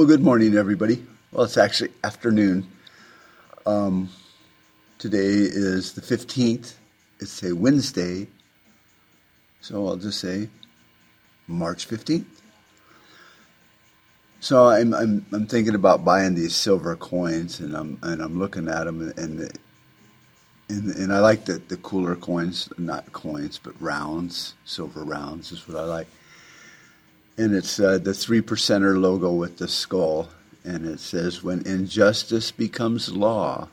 Well, good morning, everybody. Well, it's actually afternoon. Um, today is the 15th. It's a Wednesday. So I'll just say March 15th. So I'm, I'm, I'm thinking about buying these silver coins and I'm, and I'm looking at them and, and, and, and I like the, the cooler coins, not coins, but rounds, silver rounds is what I like and it's uh, the three percenter logo with the skull, and it says, "When injustice becomes law,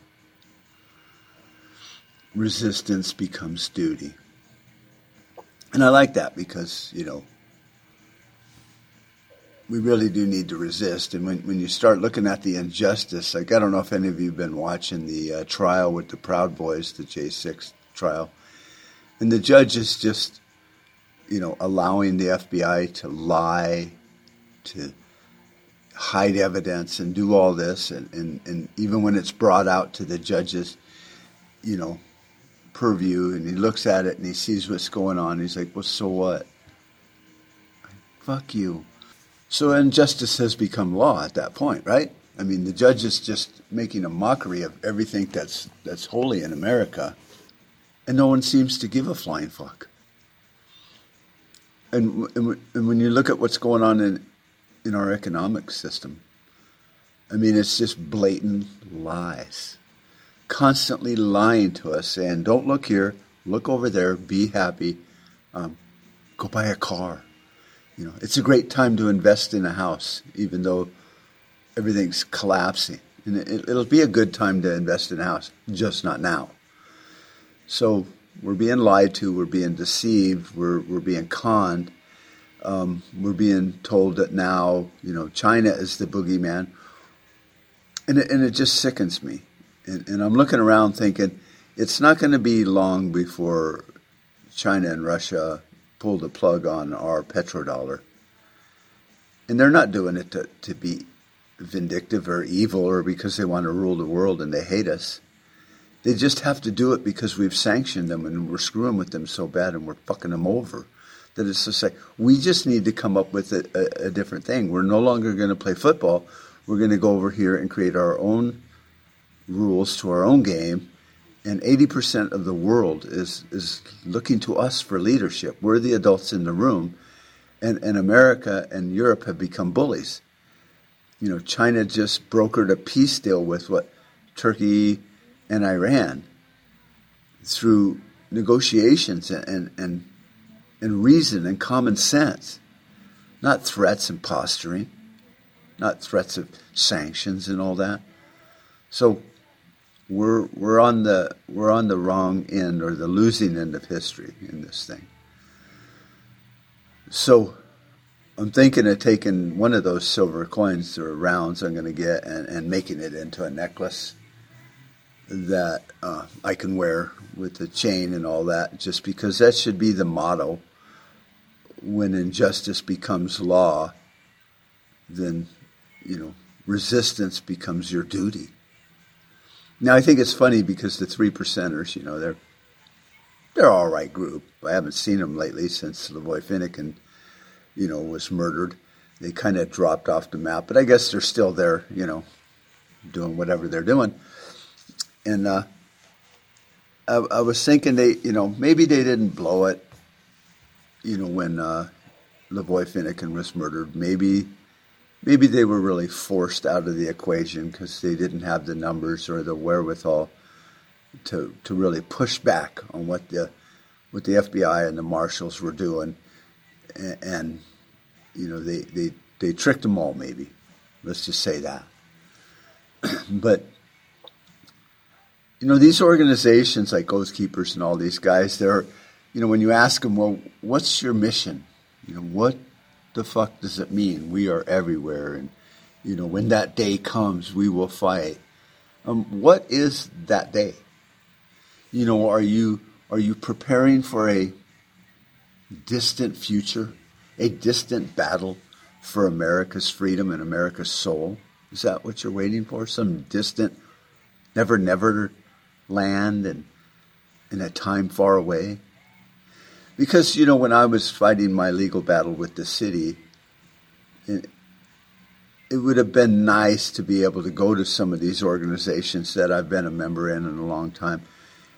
resistance becomes duty." And I like that because you know we really do need to resist. And when when you start looking at the injustice, like I don't know if any of you have been watching the uh, trial with the Proud Boys, the J6 trial, and the judge is just you know, allowing the FBI to lie, to hide evidence and do all this. And, and, and even when it's brought out to the judge's, you know, purview and he looks at it and he sees what's going on, he's like, well, so what? Fuck you. So injustice has become law at that point, right? I mean, the judge is just making a mockery of everything that's, that's holy in America, and no one seems to give a flying fuck and, and, and when you look at what's going on in in our economic system, I mean, it's just blatant lies, constantly lying to us, saying, "Don't look here, look over there, be happy, um, go buy a car." You know, it's a great time to invest in a house, even though everything's collapsing. And it, it'll be a good time to invest in a house, just not now. So we're being lied to, we're being deceived, we're, we're being conned. Um, we're being told that now, you know, China is the boogeyman. And it, and it just sickens me. And, and I'm looking around thinking it's not going to be long before China and Russia pull the plug on our petrodollar. And they're not doing it to, to be vindictive or evil or because they want to rule the world and they hate us. They just have to do it because we've sanctioned them and we're screwing with them so bad and we're fucking them over. That it's just like we just need to come up with a, a, a different thing. We're no longer going to play football. We're going to go over here and create our own rules to our own game. And 80% of the world is, is looking to us for leadership. We're the adults in the room. And, and America and Europe have become bullies. You know, China just brokered a peace deal with what Turkey, and Iran through negotiations and, and, and, reason and common sense, not threats and posturing, not threats of sanctions and all that. So we're, we're, on the, we're on the wrong end or the losing end of history in this thing. So I'm thinking of taking one of those silver coins or rounds I'm going to get and, and making it into a necklace that uh, I can wear with the chain and all that, just because that should be the motto. When injustice becomes law, then, you know, resistance becomes your duty. Now, I think it's funny because the three percenters, you know, they're they're all right group. I haven't seen them lately since LaVoy Finicum, you know, was murdered. They kind of dropped off the map, but I guess they're still there, you know, doing whatever they're doing and uh, I, I, was thinking they, you know, maybe they didn't blow it, you know, when uh, LaVoy Finicum was murdered. Maybe, maybe they were really forced out of the equation because they didn't have the numbers or the wherewithal to to really push back on what the what the FBI and the marshals were doing, and, and you know, they they they tricked them all. Maybe, let's just say that. but you know, these organizations like Oath Keepers and all these guys, they're, you know, when you ask them, well, what's your mission? You know, what the fuck does it mean? We are everywhere. And, you know, when that day comes, we will fight. Um, what is that day? You know, are you, are you preparing for a distant future, a distant battle for America's freedom and America's soul? Is that what you're waiting for? Some distant, never, never land and in a time far away. Because, you know, when I was fighting my legal battle with the city, it would have been nice to be able to go to some of these organizations that I've been a member in in a long time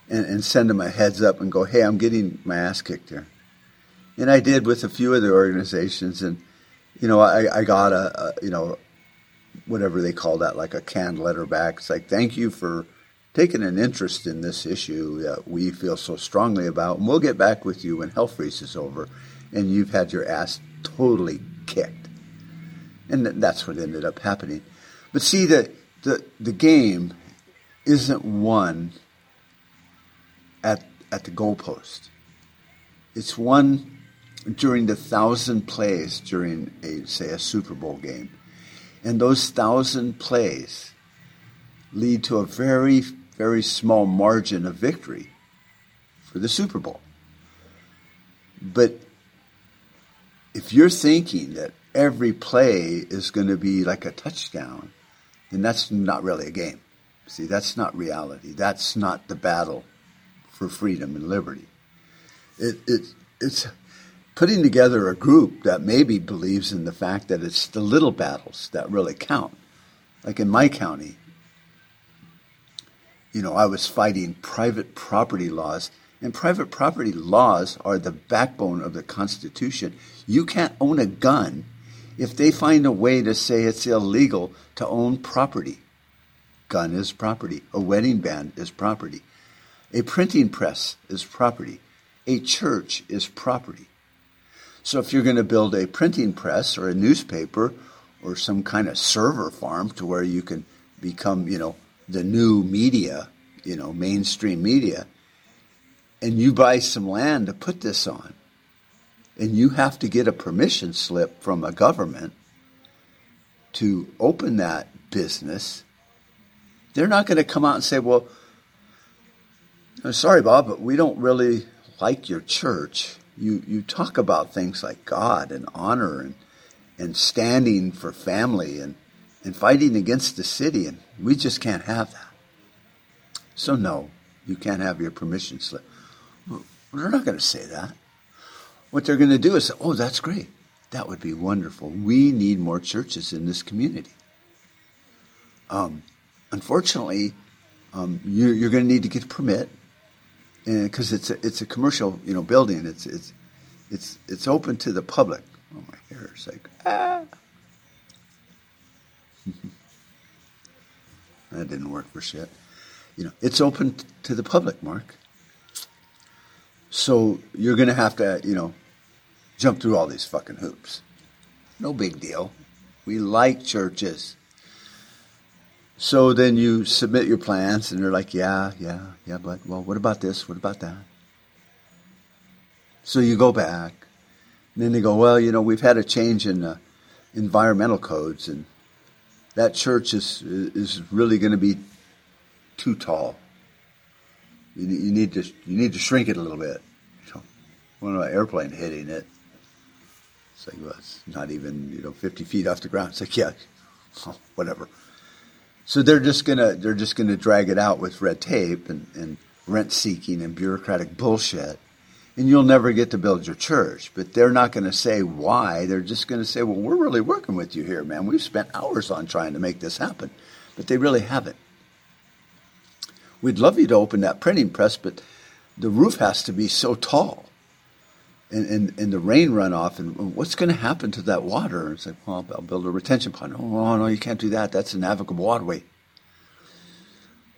and, and send them a heads up and go, hey, I'm getting my ass kicked here. And I did with a few other organizations. And, you know, I, I got a, a, you know, whatever they call that, like a canned letter back. It's like, thank you for taking an interest in this issue that we feel so strongly about. And we'll get back with you when Hell Freeze is over and you've had your ass totally kicked. And that's what ended up happening. But see, the, the, the game isn't won at, at the goalpost. It's won during the thousand plays during a say a Super Bowl game. And those thousand plays lead to a very, very small margin of victory for the Super Bowl. But if you're thinking that every play is going to be like a touchdown, then that's not really a game. See, that's not reality. That's not the battle for freedom and liberty. It, it, it's putting together a group that maybe believes in the fact that it's the little battles that really count. Like in my county, you know, I was fighting private property laws, and private property laws are the backbone of the Constitution. You can't own a gun if they find a way to say it's illegal to own property. Gun is property. A wedding band is property. A printing press is property. A church is property. So if you're going to build a printing press or a newspaper or some kind of server farm to where you can become, you know, the new media, you know, mainstream media, and you buy some land to put this on, and you have to get a permission slip from a government to open that business, they're not going to come out and say, well, I'm sorry, Bob, but we don't really like your church. You you talk about things like God and honor and and standing for family and and fighting against the city, and we just can't have that. So no, you can't have your permission slip. they're not going to say that. What they're going to do is say, "Oh, that's great. That would be wonderful. We need more churches in this community." Um, unfortunately, um, you, you're going to need to get a permit because it's a, it's a commercial you know building. It's it's it's it's open to the public. Oh my hair is like ah. That didn't work for shit. You know, it's open to the public, Mark. So you're going to have to, you know, jump through all these fucking hoops. No big deal. We like churches. So then you submit your plans, and they're like, yeah, yeah, yeah, but, well, what about this? What about that? So you go back. And then they go, well, you know, we've had a change in uh, environmental codes, and that church is, is really going to be too tall. You, you, need to, you need to shrink it a little bit. One of my airplane hitting it. It's like, well, it's not even, you know, 50 feet off the ground. It's like, yeah, whatever. So they're just gonna they're just gonna drag it out with red tape and, and rent seeking and bureaucratic bullshit. And you'll never get to build your church. But they're not going to say why. They're just going to say, well, we're really working with you here, man. We've spent hours on trying to make this happen. But they really haven't. We'd love you to open that printing press, but the roof has to be so tall and, and, and the rain runoff, and what's going to happen to that water? It's like, well, I'll build a retention pond. Oh, no, you can't do that. That's a navigable waterway.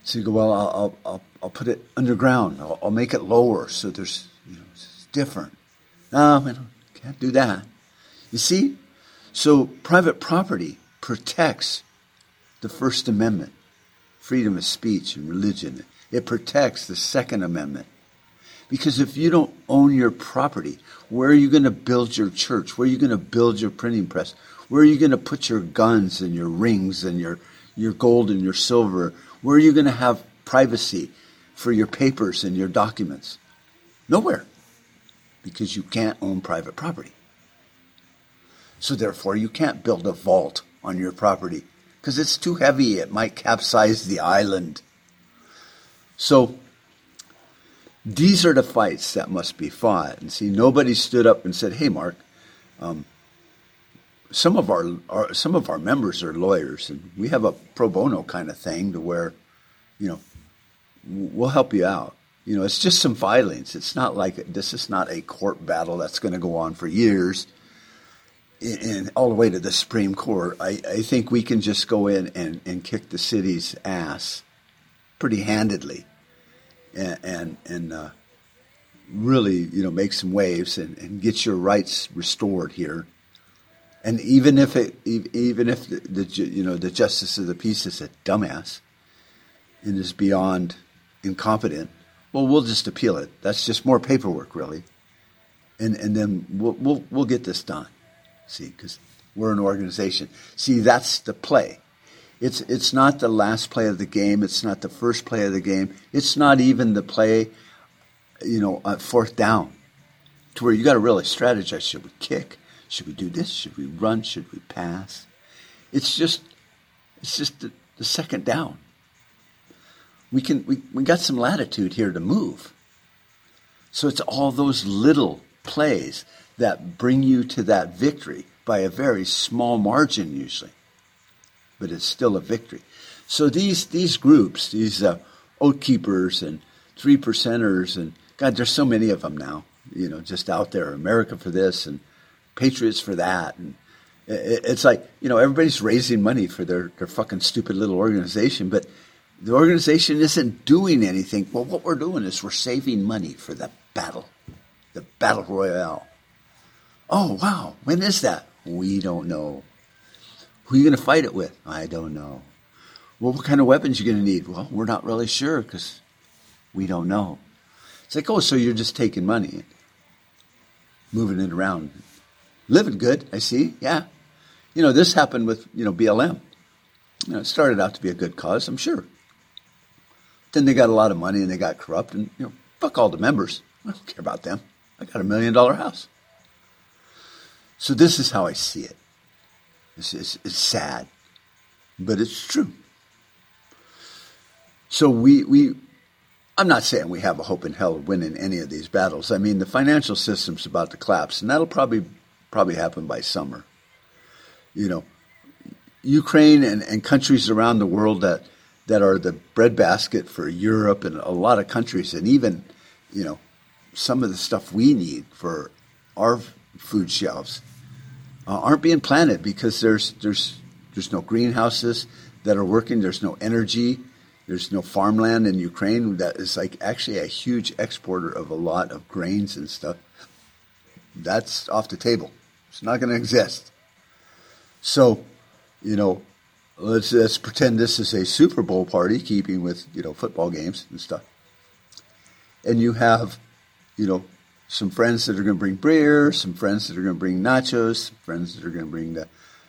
So you go, well, I'll, I'll, I'll put it underground. I'll, I'll make it lower so there's, you know, it's different. No, man, can't do that. You see? So private property protects the First Amendment, freedom of speech and religion. It protects the Second Amendment, because if you don't own your property, where are you going to build your church? Where are you going to build your printing press? Where are you going to put your guns and your rings and your, your gold and your silver? Where are you going to have privacy for your papers and your documents? Nowhere. Because you can't own private property. So therefore, you can't build a vault on your property because it's too heavy. It might capsize the island. So these are the fights that must be fought. And see, nobody stood up and said, hey, Mark, um, some of our, our some of our members are lawyers, and we have a pro bono kind of thing to where, you know, we'll help you out. You know, it's just some filings. It's not like this is not a court battle that's going to go on for years and all the way to the Supreme Court. I, I think we can just go in and, and kick the city's ass pretty handedly and, and, and uh, really, you know, make some waves and, and get your rights restored here. And even if it, even if the, the you know the justice of the peace is a dumbass and is beyond incompetent, well, we'll just appeal it. That's just more paperwork, really. And and then we'll we'll, we'll get this done. See, because we're an organization. See, that's the play. It's it's not the last play of the game. It's not the first play of the game. It's not even the play, you know, uh, fourth down, to where you got to really strategize. Should we kick? Should we do this? Should we run? Should we pass? It's just it's just the, the second down. We can we, we got some latitude here to move. So it's all those little plays that bring you to that victory by a very small margin usually but it's still a victory. So these these groups, these uh, keepers and three percenters, and God, there's so many of them now. You know, just out there, America for this and Patriots for that, and it's like you know everybody's raising money for their their fucking stupid little organization, but the organization isn't doing anything. Well, what we're doing is we're saving money for the battle, the battle royale. Oh wow, when is that? We don't know. Who are you going to fight it with? I don't know. Well, what kind of weapons are you going to need? Well, we're not really sure because we don't know. It's like, oh, so you're just taking money, moving it around, living good. I see. Yeah, you know, this happened with you know BLM. You know, it started out to be a good cause, I'm sure. Then they got a lot of money and they got corrupt, and you know, fuck all the members. I don't care about them. I got a million dollar house. So this is how I see it. It's, it's, it's sad, but it's true. So we, we, I'm not saying we have a hope in hell of winning any of these battles. I mean, the financial system's about to collapse, and that'll probably probably happen by summer. You know, Ukraine and, and countries around the world that that are the breadbasket for Europe and a lot of countries, and even you know some of the stuff we need for our food shelves uh, aren't being planted because there's there's there's no greenhouses that are working. There's no energy. There's no farmland in Ukraine that is like actually a huge exporter of a lot of grains and stuff. That's off the table. It's not going to exist. So, you know, let's let's pretend this is a Super Bowl party, keeping with you know football games and stuff. And you have, you know, some friends that are going to bring beer, some friends that are going to bring nachos, some friends that are going to bring the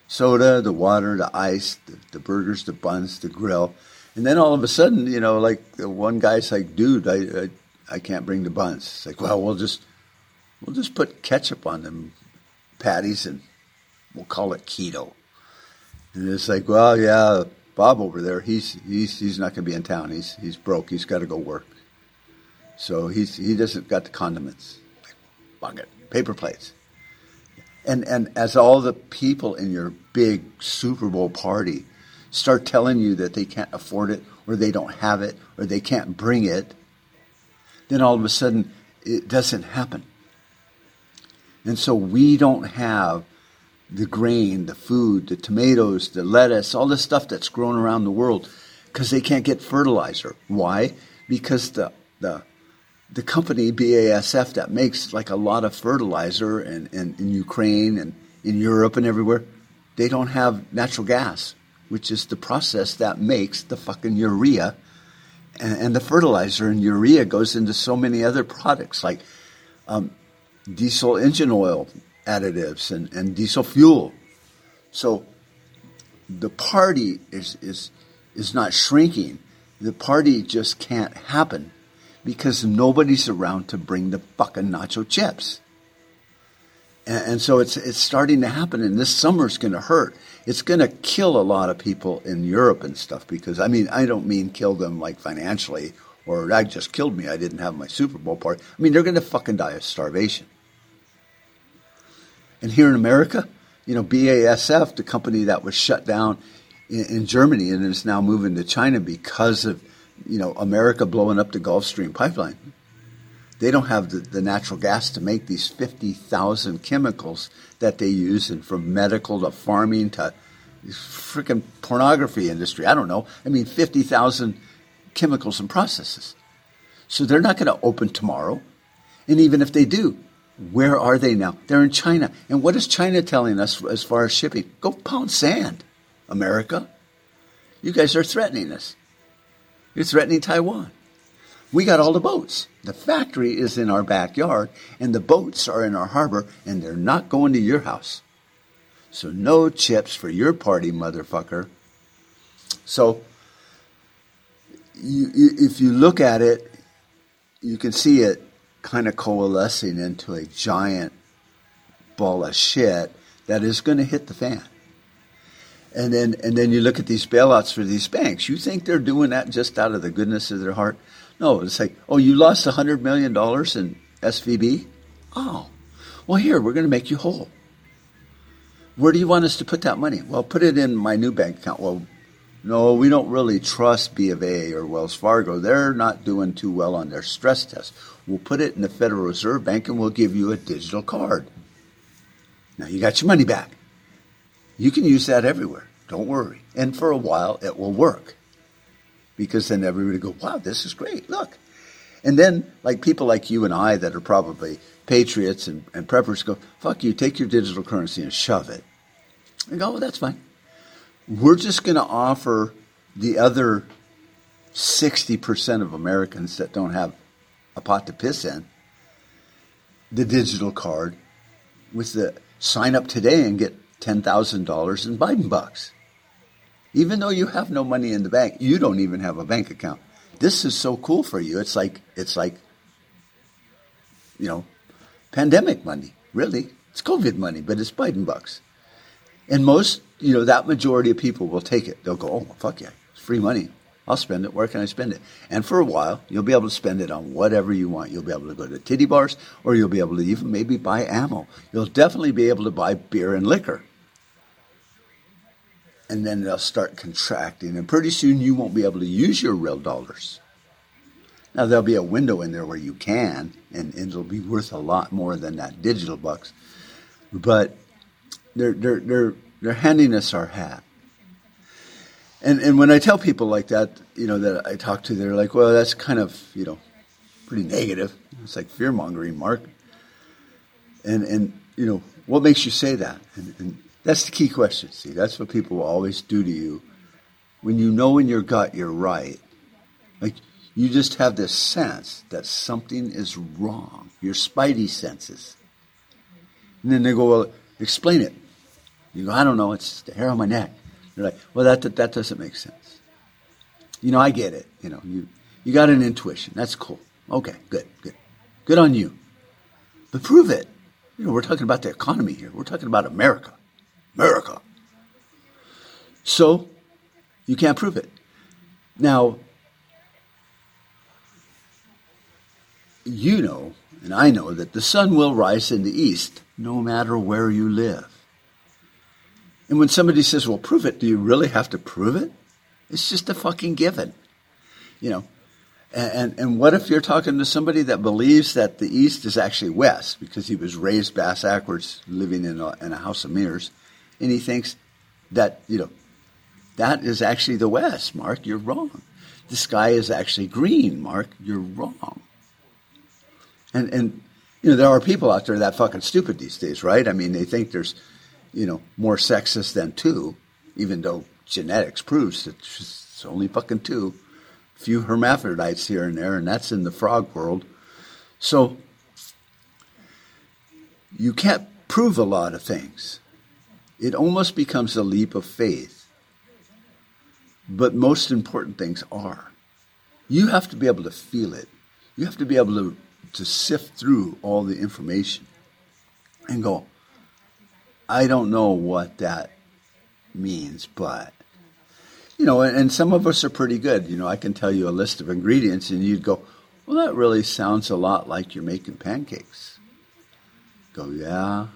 soda, the water, the ice, the, the, burgers, the buns, the grill. And then all of a sudden, you know, like one guy's like, dude, I, I, I can't bring the buns. It's like, well, we'll just, we'll just put ketchup on them patties and we'll call it keto. And it's like, well, yeah, Bob over there, he's, he's, he's not going to be in town. He's, he's broke. He's got to go work. So he's, he doesn't got the condiments bucket, paper plates. And, and as all the people in your big Super Bowl party start telling you that they can't afford it or they don't have it or they can't bring it, then all of a sudden it doesn't happen. And so we don't have the grain, the food, the tomatoes, the lettuce, all the stuff that's grown around the world because they can't get fertilizer. Why? Because the, the the company BASF that makes like a lot of fertilizer in, in, in, Ukraine and in Europe and everywhere, they don't have natural gas, which is the process that makes the fucking urea and, and the fertilizer. And urea goes into so many other products like um, diesel engine oil additives and, and diesel fuel. So the party is, is, is not shrinking. The party just can't happen because nobody's around to bring the fucking nacho chips. And, and so it's it's starting to happen, and this summer's going to hurt. It's going to kill a lot of people in Europe and stuff because I mean I don't mean kill them like financially or that just killed me. I didn't have my Super Bowl party. I mean they're going to fucking die of starvation. And here in America, you know, BASF, the company that was shut down in, in Germany and is now moving to China because of, you know, America blowing up the Gulf Stream pipeline. They don't have the, the natural gas to make these 50,000 chemicals that they use, and from medical to farming to freaking pornography industry. I don't know. I mean, 50,000 chemicals and processes. So they're not going to open tomorrow. And even if they do, where are they now? They're in China. And what is China telling us as far as shipping? Go pound sand, America. You guys are threatening us. You're threatening Taiwan. We got all the boats. The factory is in our backyard, and the boats are in our harbor, and they're not going to your house. So no chips for your party, motherfucker. So you, you, if you look at it, you can see it kind of coalescing into a giant ball of shit that is going to hit the fan. And then, and then you look at these bailouts for these banks. You think they're doing that just out of the goodness of their heart? No, it's like, oh, you lost $100 million in SVB? Oh, well, here, we're going to make you whole. Where do you want us to put that money? Well, put it in my new bank account. Well, no, we don't really trust B of A or Wells Fargo. They're not doing too well on their stress test. We'll put it in the Federal Reserve Bank and we'll give you a digital card. Now you got your money back. You can use that everywhere. Don't worry. And for a while, it will work. Because then everybody go, wow, this is great. Look. And then, like people like you and I that are probably patriots and, and preppers go, fuck you, take your digital currency and shove it. And go, well, that's fine. We're just going to offer the other 60% of Americans that don't have a pot to piss in the digital card with the sign up today and get $10,000 in Biden bucks. Even though you have no money in the bank, you don't even have a bank account. This is so cool for you. It's like it's like you know, pandemic money, really. It's COVID money, but it's Biden bucks. And most, you know, that majority of people will take it. They'll go, oh, fuck yeah, it's free money. I'll spend it. Where can I spend it? And for a while, you'll be able to spend it on whatever you want. You'll be able to go to titty bars, or you'll be able to even maybe buy ammo. You'll definitely be able to buy beer and liquor. And then they'll start contracting, and pretty soon you won't be able to use your real dollars. Now there'll be a window in there where you can, and, and it'll be worth a lot more than that digital bucks. But they're they're they're they're handing us our hat. And and when I tell people like that, you know, that I talk to, they're like, well, that's kind of, you know, pretty negative. It's like fear mongering, Mark. And and you know, what makes you say that? And, and that's the key question. See, that's what people will always do to you. When you know in your gut you're right, like you just have this sense that something is wrong. Your spidey senses. And then they go, well, explain it. You go, I don't know. It's the hair on my neck. They're like, well, that, that, that doesn't make sense. You know, I get it. You know, you, you got an intuition. That's cool. Okay, good, good. Good on you. But prove it. You know, we're talking about the economy here. We're talking about America. America. So, you can't prove it. Now, you know, and I know, that the sun will rise in the east no matter where you live. And when somebody says, well, prove it, do you really have to prove it? It's just a fucking given. You know, and, and, what if you're talking to somebody that believes that the East is actually West because he was raised bass backwards living in a, in a house of mirrors and he thinks that, you know, that is actually the West, Mark, you're wrong. The sky is actually green, Mark, you're wrong. And, and, you know, there are people out there that fucking stupid these days, right? I mean, they think there's you know, more sexist than two, even though genetics proves that it's only fucking two. A few hermaphrodites here and there, and that's in the frog world. So you can't prove a lot of things. It almost becomes a leap of faith. But most important things are. You have to be able to feel it. You have to be able to, to sift through all the information and go, I don't know what that means, but you know, and, some of us are pretty good. You know, I can tell you a list of ingredients, and you'd go, "Well, that really sounds a lot like you're making pancakes." Go, yeah.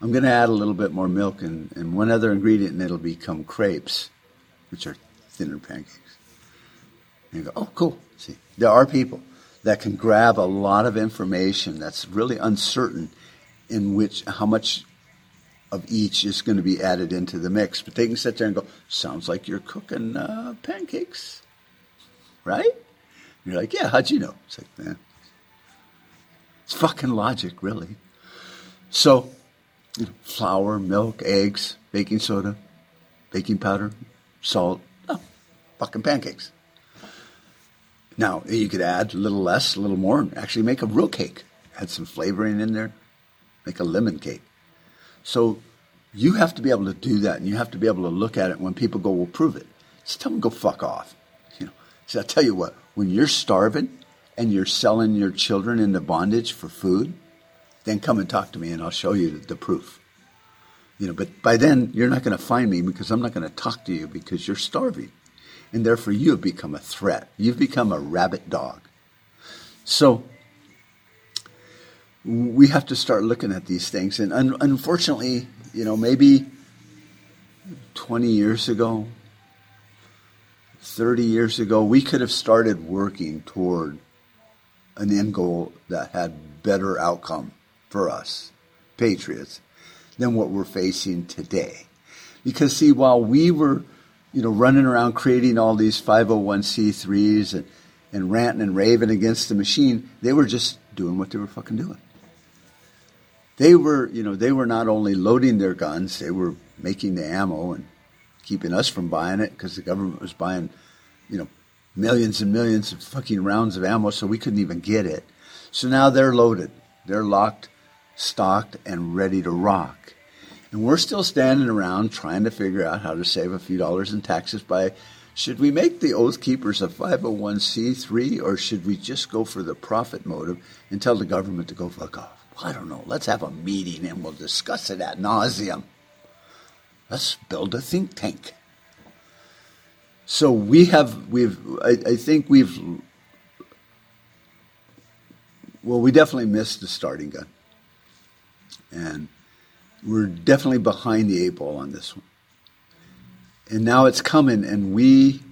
I'm going to add a little bit more milk and, and one other ingredient, and it'll become crepes, which are thinner pancakes. And you go, oh, cool. See, there are people that can grab a lot of information that's really uncertain in which how much of each is going to be added into the mix. But they can sit there and go, sounds like you're cooking uh, pancakes, right? And you're like, yeah, how'd you know? It's like, man, it's fucking logic, really. So, you know, flour, milk, eggs, baking soda, baking powder, salt, oh, fucking pancakes. Now, you could add a little less, a little more, and actually make a real cake. Add some flavoring in there, make a lemon cake. So you have to be able to do that, and you have to be able to look at it when people go, well, prove it. Just tell them, go fuck off. You know, so I tell you what, when you're starving and you're selling your children into bondage for food, then come and talk to me, and I'll show you the proof. You know, but by then you're not going to find me because I'm not going to talk to you because you're starving and therefore you have become a threat. You've become a rabid dog. So we have to start looking at these things. And un- unfortunately, you know, maybe 20 years ago, 30 years ago, we could have started working toward an end goal that had better outcome for us, patriots, than what we're facing today. Because, see, while we were you know, running around creating all these 501c3s and, and ranting and raving against the machine. They were just doing what they were fucking doing. They were, you know, they were not only loading their guns, they were making the ammo and keeping us from buying it because the government was buying, you know, millions and millions of fucking rounds of ammo, so we couldn't even get it. So now they're loaded, they're locked, stocked, and ready to rock. And we're still standing around trying to figure out how to save a few dollars in taxes by should we make the Oath Keepers a 501c3 or should we just go for the profit motive and tell the government to go fuck off? I don't know. Let's have a meeting and we'll discuss it at nauseum. Let's build a think tank. So we have, we've, I, I think we've, well, we definitely missed the starting gun. And we're definitely behind the eight ball on this one. And now it's coming, and we,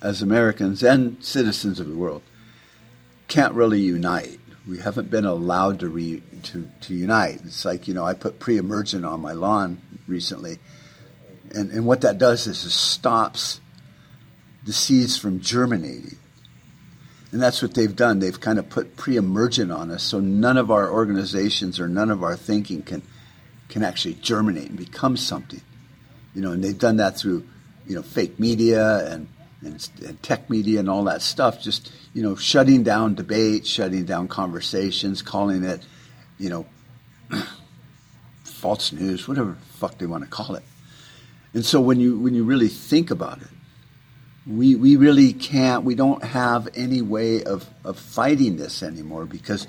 as Americans and citizens of the world, can't really unite. We haven't been allowed to, re, to, to unite. It's like, you know, I put pre emergent on my lawn recently, and, and what that does is it stops the seeds from germinating. And that's what they've done. They've kind of put pre emergent on us, so none of our organizations or none of our thinking can can actually germinate and become something. You know, and they've done that through, you know, fake media and, and, and tech media and all that stuff. Just you know, shutting down debate, shutting down conversations, calling it, you know, false news, whatever the fuck they want to call it. And so when you when you really think about it, we we really can't. We don't have any way of of fighting this anymore because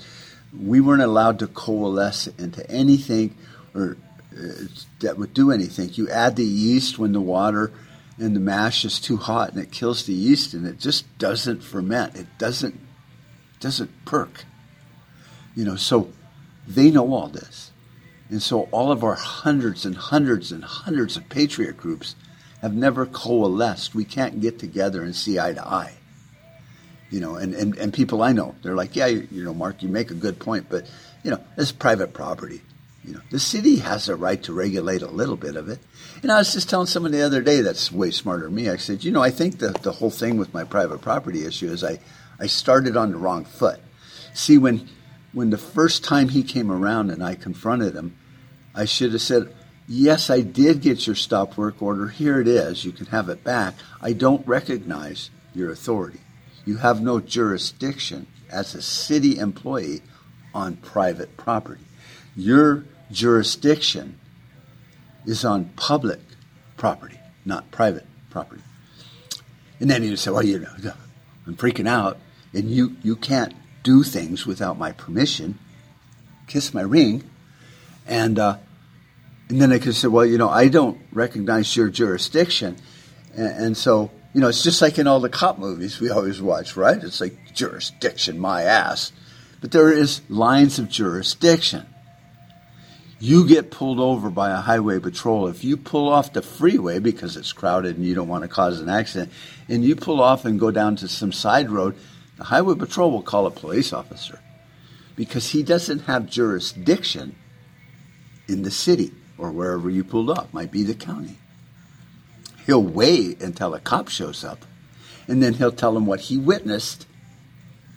we weren't allowed to coalesce into anything or uh, that would do anything. You add the yeast when the water and the mash is too hot and it kills the yeast and it just doesn't ferment. It doesn't doesn't perk. You know, so they know all this. And so all of our hundreds and hundreds and hundreds of patriot groups have never coalesced. We can't get together and see eye to eye. You know, and, and, and people I know, they're like, yeah, you, you know, Mark, you make a good point, but, you know, it's private property. You know, the city has a right to regulate a little bit of it. And I was just telling someone the other day that's way smarter than me. I said, you know, I think the, the whole thing with my private property issue is I, I started on the wrong foot. See, when when the first time he came around and I confronted him, I should have said, Yes, I did get your stop work order. Here it is. You can have it back. I don't recognize your authority. You have no jurisdiction as a city employee on private property. Your jurisdiction is on public property, not private property. And then he would say, Well, you know, I'm freaking out, and you, you can't do things without my permission. Kiss my ring. And, uh, and then I could say, Well, you know, I don't recognize your jurisdiction. And, and so, you know, it's just like in all the cop movies we always watch, right? It's like jurisdiction, my ass. But there is lines of jurisdiction you get pulled over by a highway patrol. If you pull off the freeway because it's crowded and you don't want to cause an accident, and you pull off and go down to some side road, the highway patrol will call a police officer because he doesn't have jurisdiction in the city or wherever you pulled off, might be the county. He'll wait until a cop shows up, and then he'll tell him what he witnessed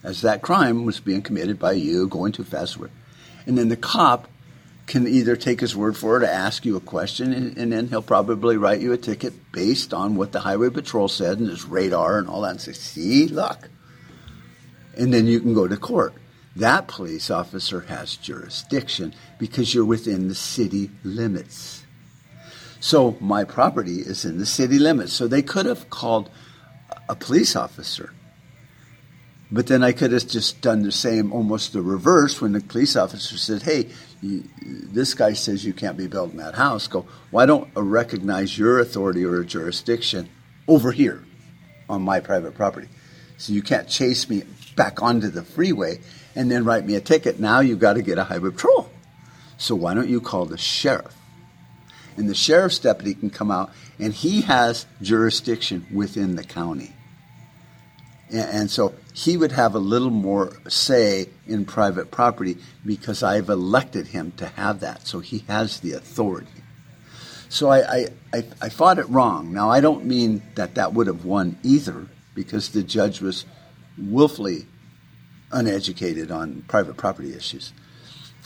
as that crime was being committed by you going too fast. And then the cop can either take his word for it or ask you a question, and, and, then he'll probably write you a ticket based on what the highway patrol said and his radar and all that, and say, see, look. And then you can go to court. That police officer has jurisdiction because you're within the city limits. So my property is in the city limits. So they could have called a police officer but then I could have just done the same, almost the reverse, when the police officer said, "Hey, you, this guy says you can't be building that house." Go, why don't I recognize your authority or jurisdiction over here on my private property? So you can't chase me back onto the freeway and then write me a ticket. Now you've got to get a highway patrol. So why don't you call the sheriff? And the sheriff's deputy can come out, and he has jurisdiction within the county. And so he would have a little more say in private property because I've elected him to have that. So he has the authority. So I, I, I, I fought it wrong. Now, I don't mean that that would have won either because the judge was willfully uneducated on private property issues.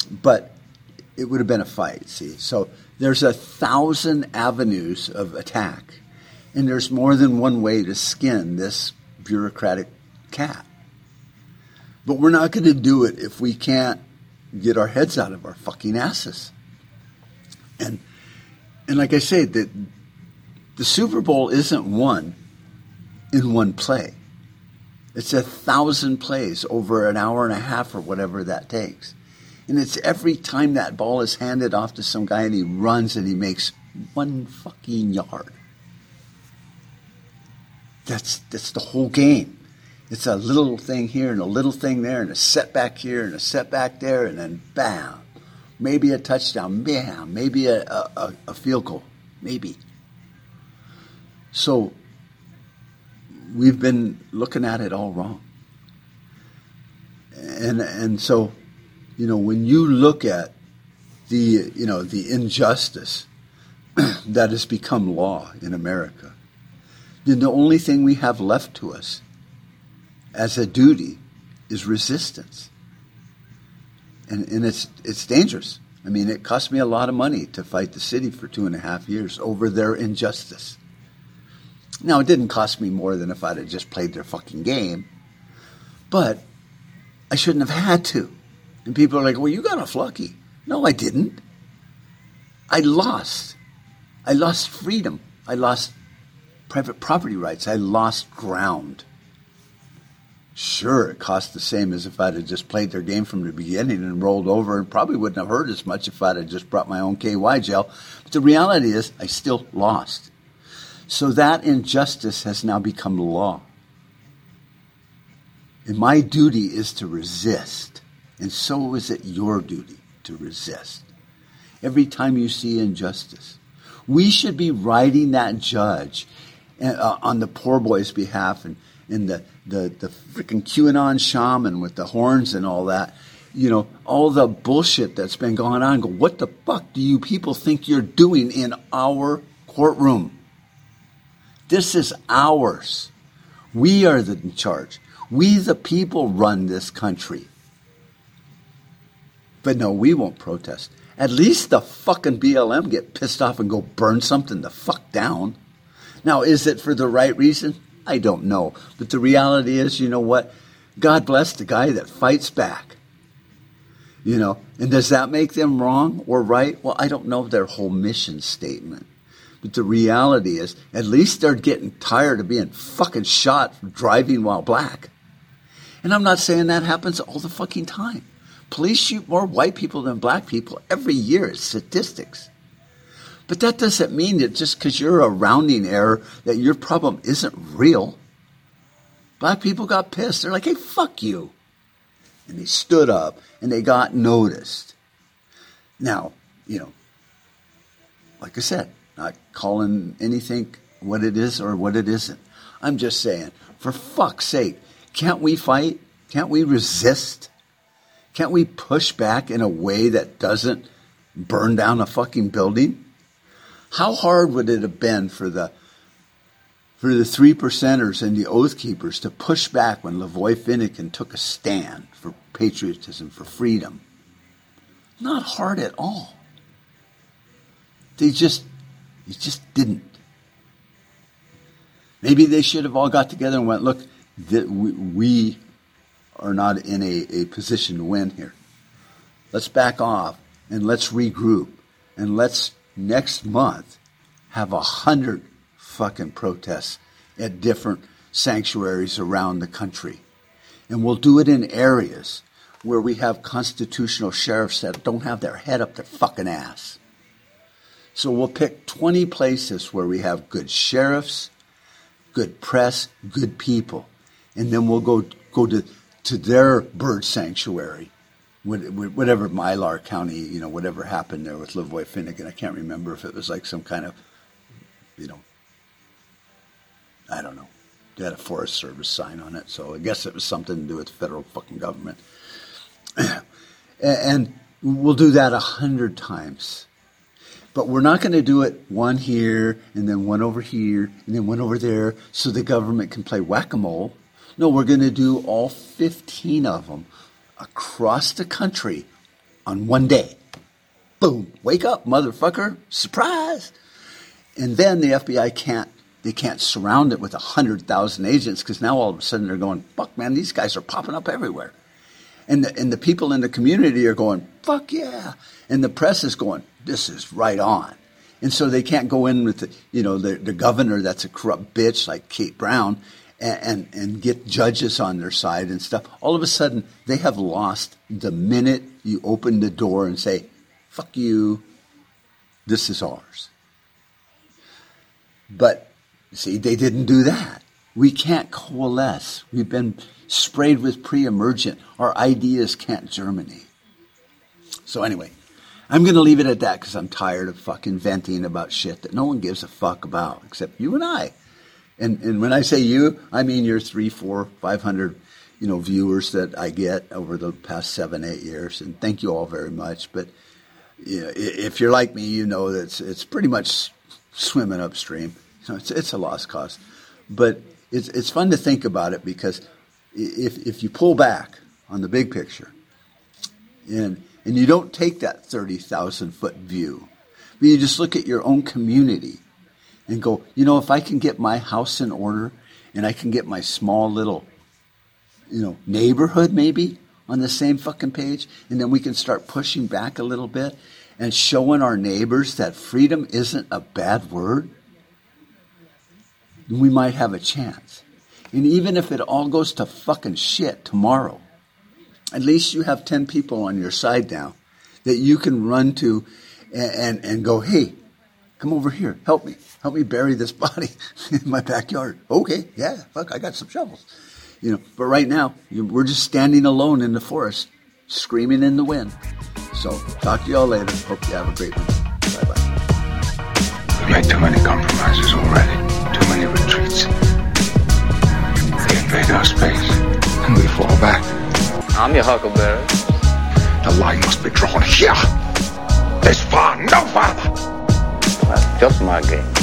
But it would have been a fight, see. So there's a thousand avenues of attack, and there's more than one way to skin this bureaucratic cat. But we're not going to do it if we can't get our heads out of our fucking asses. And and like I say, the, the Super Bowl isn't won in one play. It's a thousand plays over an hour and a half or whatever that takes. And it's every time that ball is handed off to some guy and he runs and he makes one fucking yard. That's that's the whole game. It's a little thing here and a little thing there and a setback here and a setback there and then bam, maybe a touchdown, bam, maybe a, a, a field goal, maybe. So we've been looking at it all wrong. And and so, you know, when you look at the you know the injustice that has become law in America, the only thing we have left to us as a duty is resistance. And, and it's, it's dangerous. I mean, it cost me a lot of money to fight the city for two and a half years over their injustice. Now, it didn't cost me more than if I'd have just played their fucking game, but I shouldn't have had to. And people are like, well, you got a lucky. No, I didn't. I lost. I lost freedom. I lost private property rights. I lost ground. Sure, it cost the same as if I'd have just played their game from the beginning and rolled over, and probably wouldn't have hurt as much if I'd have just brought my own KY gel. But the reality is, I still lost. So that injustice has now become law. And my duty is to resist. And so is it your duty to resist. Every time you see injustice, we should be writing that judge uh, on the Proud Boys' behalf and, and the the the freaking QAnon shaman with the horns and all that. You know, all the bullshit that's been going on. Go, what the fuck do you people think you're doing in our courtroom? This is ours. We are the, in charge. We, the people, run this country. But no, we won't protest. At least the fucking BLM get pissed off and go burn something the fuck down. Now, is it for the right reason? I don't know. But the reality is, you know what? God bless the guy that fights back. You know, and does that make them wrong or right? Well, I don't know their whole mission statement. But the reality is, at least they're getting tired of being fucking shot driving while black. And I'm not saying that happens all the fucking time. Police shoot more white people than black people every year. It's statistics. But that doesn't mean that just because you're a rounding error that your problem isn't real. Black people got pissed. They're like, hey, fuck you. And they stood up and they got noticed. Now, you know, like I said, not calling anything what it is or what it isn't. I'm just saying, for fuck's sake, can't we fight? Can't we resist? Can't we push back in a way that doesn't burn down a fucking building? How hard would it have been for the for the three percenters and the oath keepers to push back when LaVoy Finicum took a stand for patriotism, for freedom? Not hard at all. They just, they just didn't. Maybe they should have all got together and went, look, we, we are not in a, a position to win here. Let's back off and let's regroup and let's next month have a hundred fucking protests at different sanctuaries around the country. And we'll do it in areas where we have constitutional sheriffs that don't have their head up their fucking ass. So we'll pick 20 places where we have good sheriffs, good press, good people. And then we'll go, go to, to their bird sanctuary, whatever Malheur County, you know, whatever happened there with LaVoy Finicum. I can't remember if it was like some kind of, you know, I don't know. They had a Forest Service sign on it, so I guess it was something to do with the federal fucking government. and we'll do that a hundred times. But we're not going to do it one here and then one over here and then one over there so the government can play whack a mole. No, we're going to do all 15 of them across the country on one day. Boom, wake up, motherfucker, surprise. And then the FBI can't they can't surround it with 100,000 agents because now all of a sudden they're going, fuck, man, these guys are popping up everywhere. And the, and the people in the community are going, fuck yeah. And the press is going, this is right on. And so they can't go in with the, you know, the, the governor that's a corrupt bitch like Kate Brown and, and, get judges on their side and stuff. All of a sudden, they have lost the minute you open the door and say, fuck you, this is ours. But See, they didn't do that. We can't coalesce. We've been sprayed with pre emergent. Our ideas can't germinate. So, anyway, I'm going to leave it at that because I'm tired of fucking venting about shit that no one gives a fuck about except you and I. And, and when I say you, I mean your three, four, five hundred, you know, viewers that I get over the past seven, eight years. And thank you all very much. But you know, if you're like me, you know that it's, it's pretty much swimming upstream. So it's, it's a lost cause. But it's, it's fun to think about it because if, if you pull back on the big picture and, and you don't take that 30,000 foot view, but you just look at your own community and go, you know, if I can get my house in order and I can get my small little, you know, neighborhood maybe on the same fucking page, and then we can start pushing back a little bit and showing our neighbors that freedom isn't a bad word we might have a chance. And even if it all goes to fucking shit tomorrow, at least you have 10 people on your side now that you can run to and, and, and go, hey, come over here, help me, help me bury this body in my backyard. Okay, yeah, fuck, I got some shovels. You know, but right now, you, we're just standing alone in the forest, screaming in the wind. So, talk to y'all later. Hope you have a great one. Bye bye. We've made too many compromises already too many retreats. They invade our space, and we fall back. I'm your huckleberry. The line must be drawn here. This far, no farther. Just my game.